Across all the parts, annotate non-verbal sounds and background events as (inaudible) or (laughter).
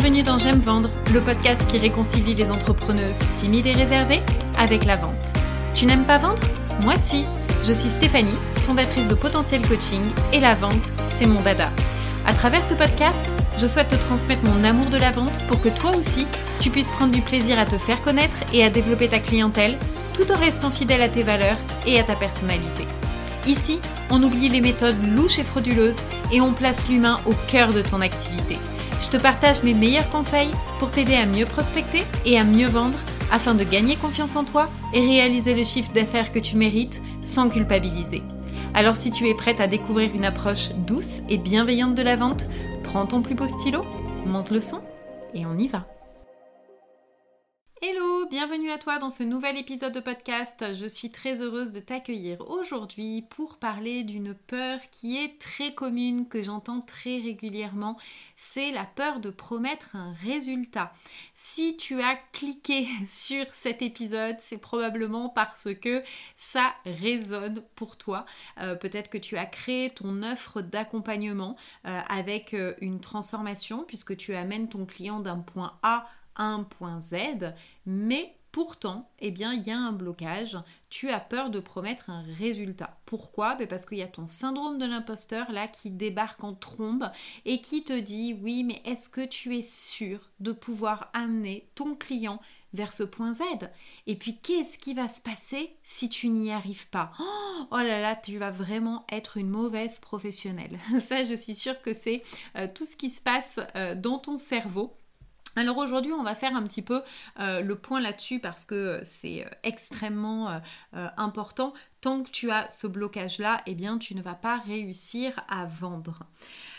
Bienvenue dans J'aime vendre, le podcast qui réconcilie les entrepreneuses timides et réservées avec la vente. Tu n'aimes pas vendre? Moi si. Je suis Stéphanie, fondatrice de Potentiel Coaching et la vente, c'est mon dada. À travers ce podcast, je souhaite te transmettre mon amour de la vente pour que toi aussi, tu puisses prendre du plaisir à te faire connaître et à développer ta clientèle tout en restant fidèle à tes valeurs et à ta personnalité. Ici, on oublie les méthodes louches et frauduleuses et on place l'humain au cœur de ton activité. Je te partage mes meilleurs conseils pour t'aider à mieux prospecter et à mieux vendre afin de gagner confiance en toi et réaliser le chiffre d'affaires que tu mérites sans culpabiliser. Alors si tu es prête à découvrir une approche douce et bienveillante de la vente, prends ton plus beau stylo, monte le son et on y va. Bienvenue à toi dans ce nouvel épisode de podcast. Je suis très heureuse de t'accueillir aujourd'hui pour parler d'une peur qui est très commune, que j'entends très régulièrement. C'est la peur de promettre un résultat. Si tu as cliqué (laughs) sur cet épisode, c'est probablement parce que ça résonne pour toi. Euh, peut-être que tu as créé ton offre d'accompagnement euh, avec euh, une transformation puisque tu amènes ton client d'un point A un point Z, mais pourtant, eh bien, il y a un blocage. Tu as peur de promettre un résultat. Pourquoi? Ben, Parce qu'il y a ton syndrome de l'imposteur là qui débarque en trombe et qui te dit oui, mais est-ce que tu es sûr de pouvoir amener ton client vers ce point Z? Et puis, qu'est-ce qui va se passer si tu n'y arrives pas? Oh là là, tu vas vraiment être une mauvaise professionnelle. (laughs) Ça, je suis sûre que c'est euh, tout ce qui se passe euh, dans ton cerveau alors aujourd'hui, on va faire un petit peu euh, le point là-dessus parce que c'est euh, extrêmement euh, important. Tant que tu as ce blocage-là, eh bien, tu ne vas pas réussir à vendre.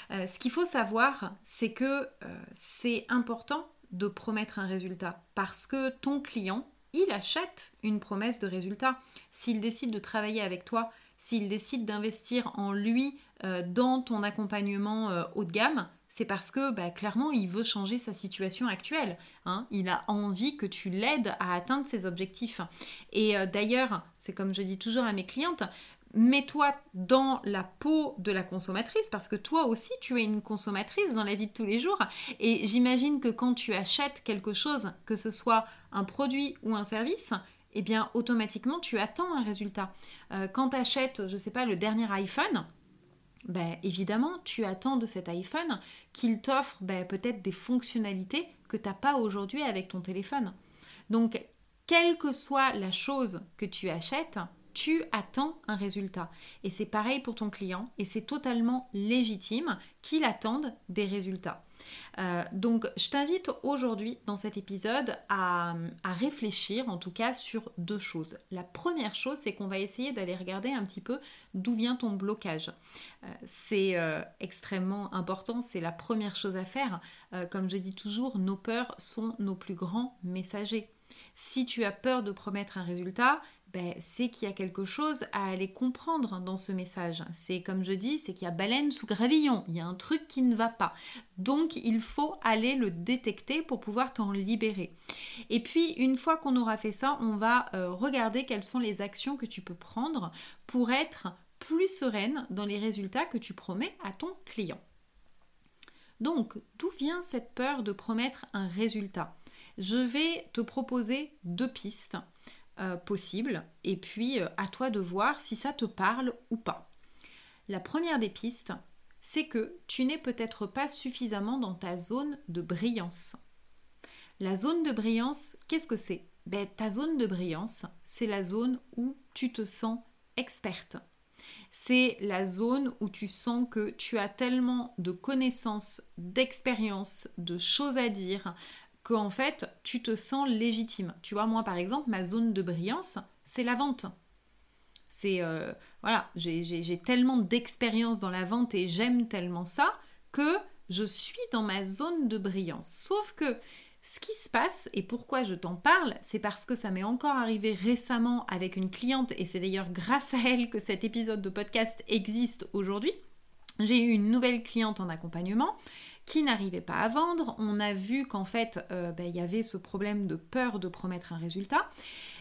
ce qu'il faut savoir, c'est que c'est important de promettre un résultat parce que ton client, il achète une promesse de résultat. S'il décide de travailler avec toi, s'il décide d'investir en lui dans ton accompagnement haut de gamme, c'est parce que bah, clairement il veut changer sa situation actuelle. Hein. Il a envie que tu l'aides à atteindre ses objectifs. Et euh, d'ailleurs, c'est comme je dis toujours à mes clientes, mets-toi dans la peau de la consommatrice parce que toi aussi tu es une consommatrice dans la vie de tous les jours et j'imagine que quand tu achètes quelque chose, que ce soit un produit ou un service, eh bien automatiquement tu attends un résultat. Euh, quand tu achètes, je sais pas, le dernier iPhone, ben, évidemment, tu attends de cet iPhone qu'il t'offre ben, peut-être des fonctionnalités que tu n'as pas aujourd'hui avec ton téléphone. Donc, quelle que soit la chose que tu achètes, tu attends un résultat. Et c'est pareil pour ton client et c'est totalement légitime qu'il attende des résultats. Euh, donc je t'invite aujourd'hui dans cet épisode à, réfléchir en tout cas sur deux choses. La première chose c'est qu'on va essayer d'aller regarder un petit peu d'où vient ton blocage. Euh, c'est euh, extrêmement important, c'est la première chose à faire. comme je dis toujours, nos peurs sont nos plus grands messagers. Si tu as peur de promettre un résultat, ben, c'est qu'il y a quelque chose à aller comprendre dans ce message. C'est comme je dis, c'est qu'il y a baleine sous gravillon, il y a un truc qui ne va pas. Donc il faut aller le détecter pour pouvoir t'en libérer. Et puis une fois qu'on aura fait ça, on va euh, regarder quelles sont les actions que tu peux prendre pour être plus sereine dans les résultats que tu promets à ton client. Donc, d'où vient cette peur de promettre un résultat? Je vais te proposer deux pistes euh, possible et puis euh, à toi de voir si ça te parle ou pas. La première des pistes, c'est que tu n'es peut-être pas suffisamment dans ta zone de brillance. La zone de brillance, qu'est-ce que c'est? Ben, Ta zone de brillance, c'est la zone où tu te sens experte. C'est la zone où tu sens que tu as tellement de connaissances, d'expériences, de choses à dire, qu'en fait, tu te sens légitime. Tu vois, moi, par exemple, ma zone de brillance, c'est la vente. C'est, euh, voilà, j'ai tellement d'expérience dans la vente et j'aime tellement ça que je suis dans ma zone de brillance. Sauf que ce qui se passe, et pourquoi je t'en parle, c'est parce que ça m'est encore arrivé récemment avec une cliente, et c'est d'ailleurs grâce à elle que cet épisode de podcast existe aujourd'hui. J'ai eu une nouvelle cliente en accompagnement qui n'arrivait pas à vendre. On a vu qu'en fait, euh, ben, il y avait ce problème de peur de promettre un résultat.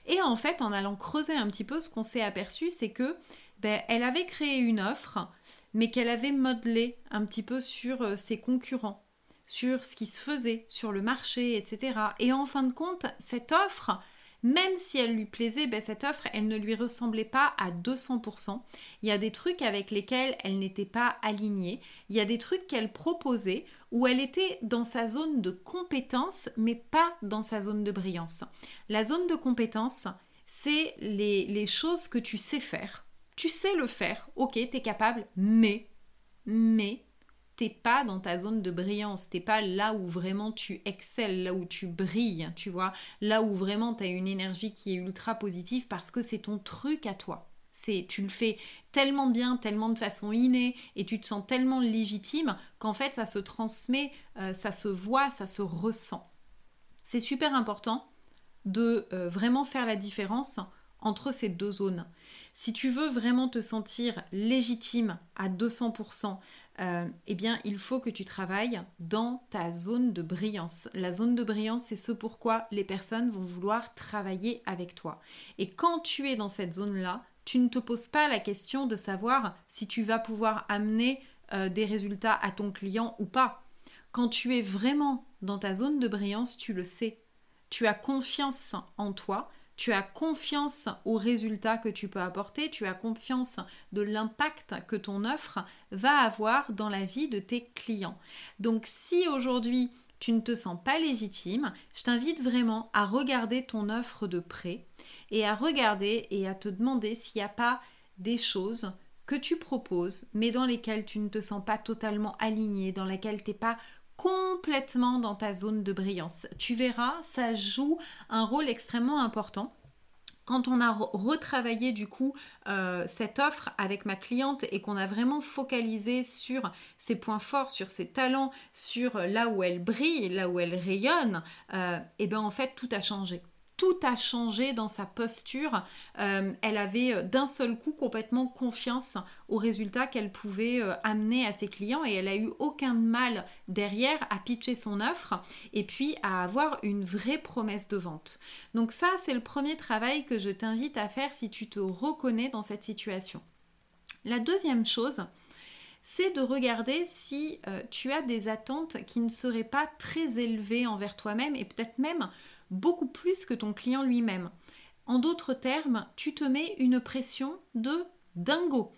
Et en fait, en allant creuser un petit peu, ce qu'on s'est aperçu, c'est que ben, elle avait créé une offre, mais qu'elle avait modelé un petit peu sur euh, ses concurrents sur ce qui se faisait sur le marché, etc. Et en fin de compte, cette offre, même si elle lui plaisait, ben cette offre, elle ne lui ressemblait pas à 200%. Il y a des trucs avec lesquels elle n'était pas alignée. Il y a des trucs qu'elle proposait où elle était dans sa zone de compétence, mais pas dans sa zone de brillance. La zone de compétence, c'est les, les choses que tu sais faire. Tu sais le faire, ok, tu es capable, mais, mais, t'es pas dans ta zone de brillance, t'es pas là où vraiment tu excelles, là où tu brilles, tu vois, là où vraiment tu as une énergie qui est ultra positive parce que c'est ton truc à toi. C'est tu le fais tellement bien, tellement de façon innée et tu te sens tellement légitime qu'en fait ça se transmet, euh, ça se voit, ça se ressent. C'est super important de euh, vraiment faire la différence entre ces deux zones. Si tu veux vraiment te sentir légitime à 200%, euh, eh bien, il faut que tu travailles dans ta zone de brillance. La zone de brillance, c'est ce pourquoi les personnes vont vouloir travailler avec toi. Et quand tu es dans cette zone-là, tu ne te poses pas la question de savoir si tu vas pouvoir amener euh, des résultats à ton client ou pas. Quand tu es vraiment dans ta zone de brillance, tu le sais. Tu as confiance en toi tu as confiance aux résultats que tu peux apporter, tu as confiance de l'impact que ton offre va avoir dans la vie de tes clients. Donc si aujourd'hui tu ne te sens pas légitime, je t'invite vraiment à regarder ton offre de près et à regarder et à te demander s'il n'y a pas des choses que tu proposes, mais dans lesquelles tu ne te sens pas totalement aligné, dans lesquelles tu n'es pas complètement dans ta zone de brillance. Tu verras, ça joue un rôle extrêmement important quand on a retravaillé du coup euh, cette offre avec ma cliente et qu'on a vraiment focalisé sur ses points forts, sur ses talents, sur là où elle brille, là où elle rayonne, et euh, eh bien en fait tout a changé tout a changé dans sa posture. Euh, elle avait euh, d'un seul coup complètement confiance aux résultats qu'elle pouvait euh, amener à ses clients et elle a eu aucun mal derrière à pitcher son offre et puis à avoir une vraie promesse de vente. Donc ça, c'est le premier travail que je t'invite à faire si tu te reconnais dans cette situation. La deuxième chose, c'est de regarder si tu as des attentes qui ne seraient pas très élevées envers toi-même et peut-être même beaucoup plus que ton client lui-même. En d'autres termes, tu te mets une pression de dingo.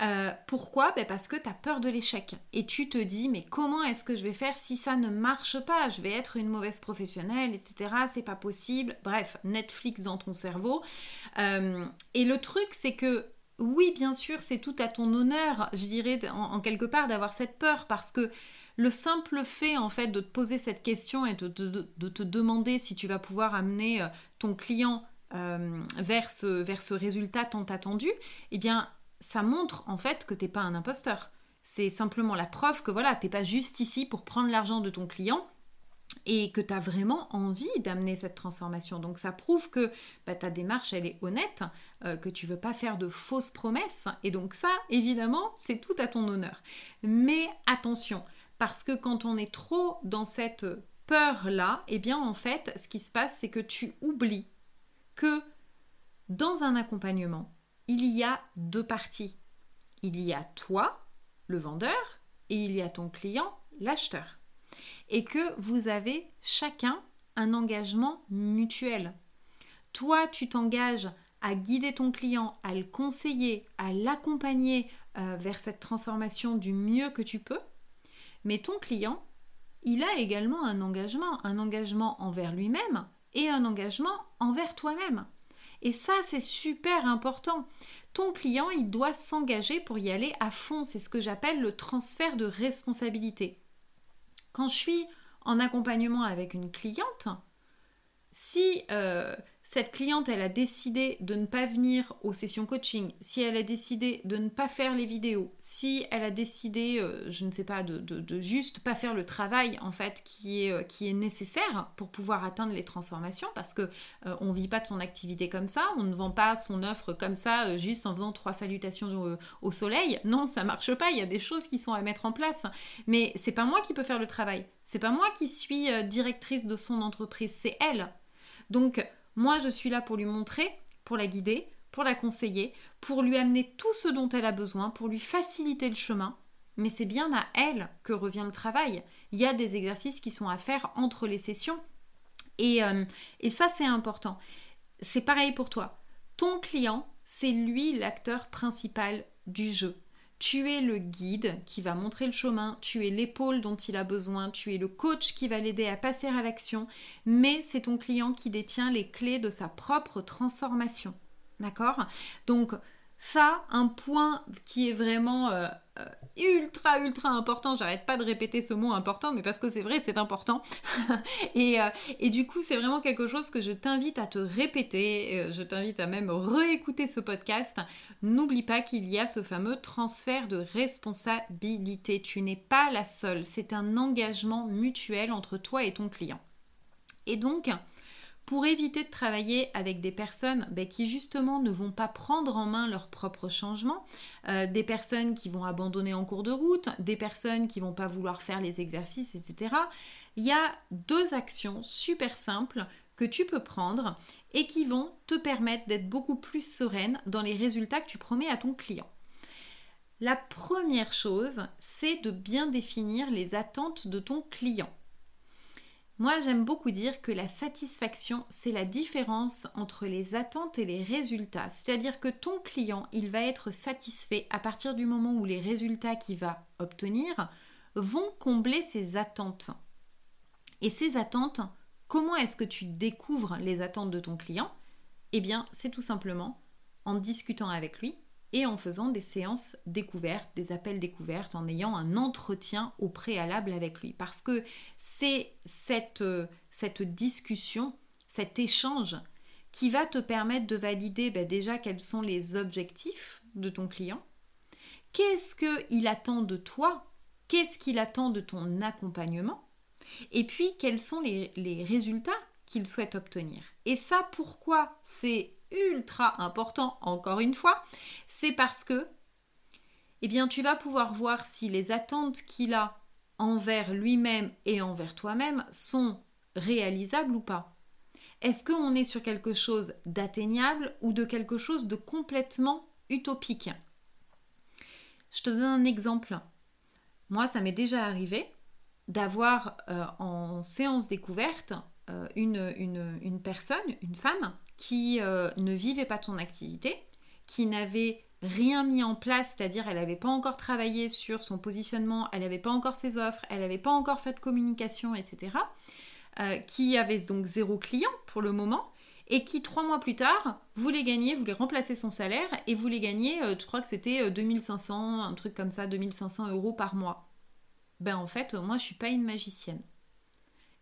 Euh, pourquoi? Ben Parce que tu as peur de l'échec. Et tu te dis, mais comment est-ce que je vais faire si ça ne marche pas? Je vais être une mauvaise professionnelle, etc. C'est pas possible. Bref, Netflix dans ton cerveau. Euh, et le truc, c'est que oui, bien sûr, c'est tout à ton honneur, je dirais, en quelque part, d'avoir cette peur parce que le simple fait en fait de te poser cette question et de, te demander si tu vas pouvoir amener euh, ton client euh, vers, ce, vers ce résultat tant attendu, eh bien ça montre en fait que tu n'es pas un imposteur. C'est simplement la preuve que voilà, t'es pas juste ici pour prendre l'argent de ton client et que tu as vraiment envie d'amener cette transformation. Donc ça prouve que bah, ta démarche, elle est honnête, euh, que tu veux pas faire de fausses promesses. Et donc ça, évidemment, c'est tout à ton honneur. Mais attention, parce que quand on est trop dans cette peur-là, eh bien en fait, ce qui se passe, c'est que tu oublies que dans un accompagnement, il y a deux parties. Il y a toi, le vendeur, et il y a ton client, l'acheteur. Et que vous avez chacun un engagement mutuel. Toi, tu t'engages à guider ton client, à le conseiller, à l'accompagner euh, vers cette transformation du mieux que tu peux. Mais ton client, il a également un engagement, un engagement envers lui-même et un engagement envers toi-même. Et ça, c'est super important. Ton client, il doit s'engager pour y aller à fond. C'est ce que j'appelle le transfert de responsabilité. Quand je suis en accompagnement avec une cliente, si euh, cette cliente, elle a décidé de ne pas venir aux sessions coaching, si elle a décidé de ne pas faire les vidéos, si elle a décidé, euh, je ne sais pas, de, de, juste pas faire le travail en fait qui est, euh, qui est nécessaire pour pouvoir atteindre les transformations, parce que euh, on vit pas de son activité comme ça, on ne vend pas son offre comme ça juste en faisant trois salutations au, soleil. Non, ça marche pas. Il y a des choses qui sont à mettre en place, mais c'est pas moi qui peux faire le travail. C'est pas moi qui suis directrice de son entreprise, c'est elle. Donc moi, je suis là pour lui montrer, pour la guider, pour la conseiller, pour lui amener tout ce dont elle a besoin, pour lui faciliter le chemin. mais c'est bien à elle que revient le travail. Il y a des exercices qui sont à faire entre les sessions. Et, euh, et ça, c'est important. C'est pareil pour toi. Ton client, c'est lui l'acteur principal du jeu. Tu es le guide qui va montrer le chemin, tu es l'épaule dont il a besoin, tu es le coach qui va l'aider à passer à l'action, mais c'est ton client qui détient les clés de sa propre transformation. D'accord? Donc ça, un point qui est vraiment euh, euh, ultra ultra important, j'arrête pas de répéter ce mot important, mais parce que c'est vrai, c'est important. (laughs) et, euh, et, du coup, c'est vraiment quelque chose que je t'invite à te répéter, je t'invite à même réécouter ce podcast. N'oublie pas qu'il y a ce fameux transfert de responsabilité. Tu n'es pas la seule, c'est un engagement mutuel entre toi et ton client. Et donc, pour éviter de travailler avec des personnes ben, qui justement ne vont pas prendre en main leurs propres changements, euh, des personnes qui vont abandonner en cours de route, des personnes qui vont pas vouloir faire les exercices, etc. Il y a deux actions super simples que tu peux prendre et qui vont te permettre d'être beaucoup plus sereine dans les résultats que tu promets à ton client. La première chose, c'est de bien définir les attentes de ton client. Moi, j'aime beaucoup dire que la satisfaction, c'est la différence entre les attentes et les résultats. C'est-à-dire que ton client, il va être satisfait à partir du moment où les résultats qu'il va obtenir vont combler ses attentes. Et ces attentes, comment est-ce que tu découvres les attentes de ton client? Eh bien, c'est tout simplement en discutant avec lui, et en faisant des séances découvertes, des appels découvertes, en ayant un entretien au préalable avec lui. Parce que c'est cette, cette discussion, cet échange qui va te permettre de valider ben, déjà quels sont les objectifs de ton client, qu'est-ce qu'il attend de toi, qu'est-ce qu'il attend de ton accompagnement, et puis quels sont les, les résultats qu'il souhaite obtenir? Et ça, pourquoi c'est ultra important, encore une fois, c'est parce que, eh bien, tu vas pouvoir voir si les attentes qu'il a envers lui-même et envers toi-même sont réalisables ou pas. Est-ce qu'on est sur quelque chose d'atteignable ou de quelque chose de complètement utopique? Je te donne un exemple. Moi, ça m'est déjà arrivé d'avoir euh, en séance découverte euh, une, une, une, personne, une femme, qui euh, ne vivait pas de son activité, qui n'avait rien mis en place, c'est-à-dire elle n'avait pas encore travaillé sur son positionnement, elle n'avait pas encore ses offres, elle n'avait pas encore fait de communication, etc., euh, qui avait donc zéro client pour le moment, et qui trois mois plus tard voulait gagner, voulait remplacer son salaire et voulait gagner, je crois que c'était 2500, un truc comme ça, 2500 euros par mois. Ben en fait, moi je suis pas une magicienne.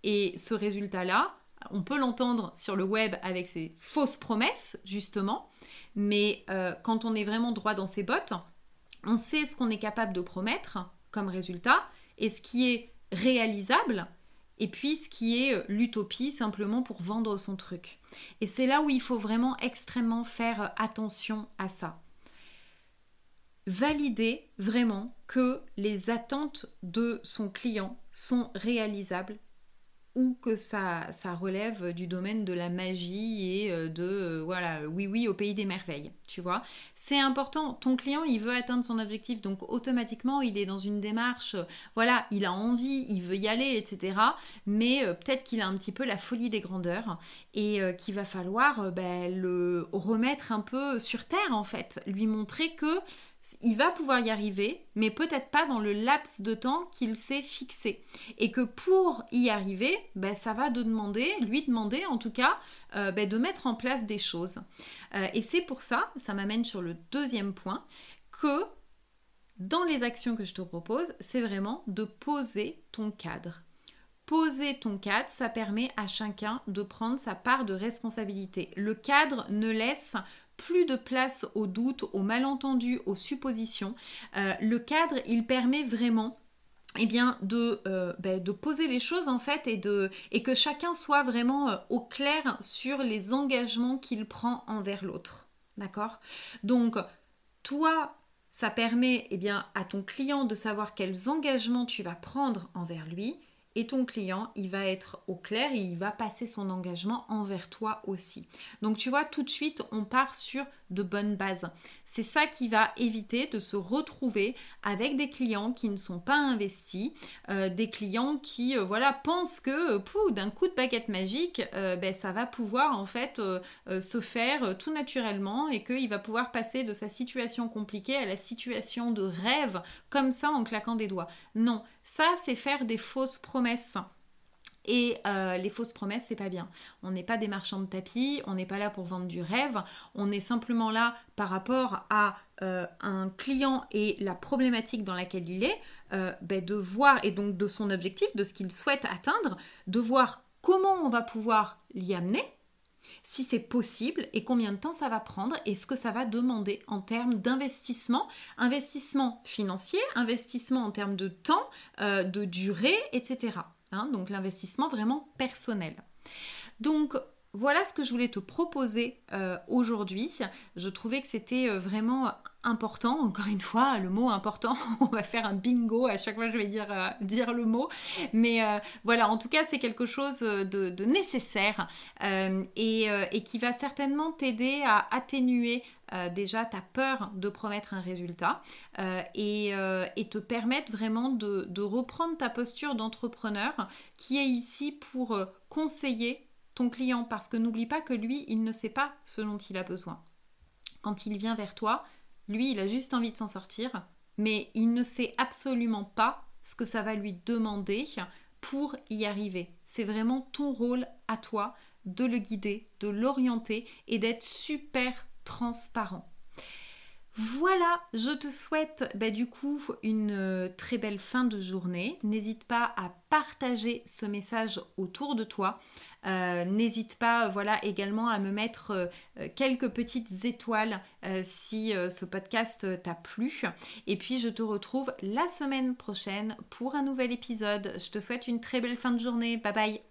Et ce résultat-là, on peut l'entendre sur le web avec ses fausses promesses, justement, mais euh, quand on est vraiment droit dans ses bottes, on sait ce qu'on est capable de promettre comme résultat et ce qui est réalisable et puis ce qui est euh, l'utopie simplement pour vendre son truc. Et c'est là où il faut vraiment extrêmement faire euh, attention à ça. Valider vraiment que les attentes de son client sont réalisables ou que ça, ça relève du domaine de la magie et euh, de euh, voilà oui oui au pays des merveilles tu vois. C'est important. Ton client il veut atteindre son objectif donc automatiquement il est dans une démarche voilà il a envie il veut y aller etc mais euh, peut-être qu'il a un petit peu la folie des grandeurs et qu'il va falloir ben, le remettre un peu sur terre en fait. Lui montrer que il va pouvoir y arriver, mais peut-être pas dans le laps de temps qu'il s'est fixé. Et que pour y arriver, ben, ça va de demander, lui demander en tout cas, euh, ben, de mettre en place des choses. Euh, et c'est pour ça, ça m'amène sur le deuxième point, que dans les actions que je te propose, c'est vraiment de poser ton cadre. Poser ton cadre, ça permet à chacun de prendre sa part de responsabilité. Le cadre ne laisse plus de place aux doutes, aux malentendus, aux suppositions. Euh, le cadre, il permet vraiment eh bien, de, euh, ben, poser les choses en fait et que chacun soit vraiment euh, au clair sur les engagements qu'il prend envers l'autre. D'accord? Donc, toi, ça permet eh bien, à ton client de savoir quels engagements tu vas prendre envers lui et ton client, il va être au clair et il va passer son engagement envers toi aussi. Donc tu vois, tout de suite, on part sur de bonnes bases. C'est ça qui va éviter de se retrouver avec des clients qui ne sont pas investis, euh, des clients qui euh, voilà pensent que euh, d'un coup de baguette magique, ben, ça va pouvoir en fait se faire tout naturellement et qu'il va pouvoir passer de sa situation compliquée à la situation de rêve comme ça en claquant des doigts. Non, ça c'est faire des fausses promesses. Et euh, les fausses promesses, c'est pas bien. On n'est pas des marchands de tapis, on n'est pas là pour vendre du rêve, on est simplement là par rapport à euh, un client et la problématique dans laquelle il est, euh, ben, de voir, et donc de son objectif, de ce qu'il souhaite atteindre, de voir comment on va pouvoir l'y amener, si c'est possible et combien de temps ça va prendre et ce que ça va demander en termes d'investissement, investissement financier, investissement en termes de temps, de durée, etc. Hein, donc l'investissement vraiment personnel. Donc voilà ce que je voulais te proposer euh, aujourd'hui. Je trouvais que c'était euh, vraiment important, encore une fois, le mot important, (laughs) on va faire un bingo, à chaque fois je vais dire, euh, le mot, mais voilà, en tout cas c'est quelque chose de, nécessaire et, qui va certainement t'aider à atténuer déjà ta peur de promettre un résultat et, te permettre vraiment de reprendre ta posture d'entrepreneur qui est ici pour conseiller ton client parce que n'oublie pas que lui, il ne sait pas ce dont il a besoin. Quand il vient vers toi, lui, il a juste envie de s'en sortir, mais il ne sait absolument pas ce que ça va lui demander pour y arriver. C'est vraiment ton rôle à toi de le guider, de l'orienter et d'être super transparent. Voilà, je te souhaite bah, du coup une euh, très belle fin de journée. N'hésite pas à partager ce message autour de toi. Euh, n'hésite pas voilà, également à me mettre euh, quelques petites étoiles si ce podcast t'a plu. Et puis je te retrouve la semaine prochaine pour un nouvel épisode. Je te souhaite une très belle fin de journée. Bye bye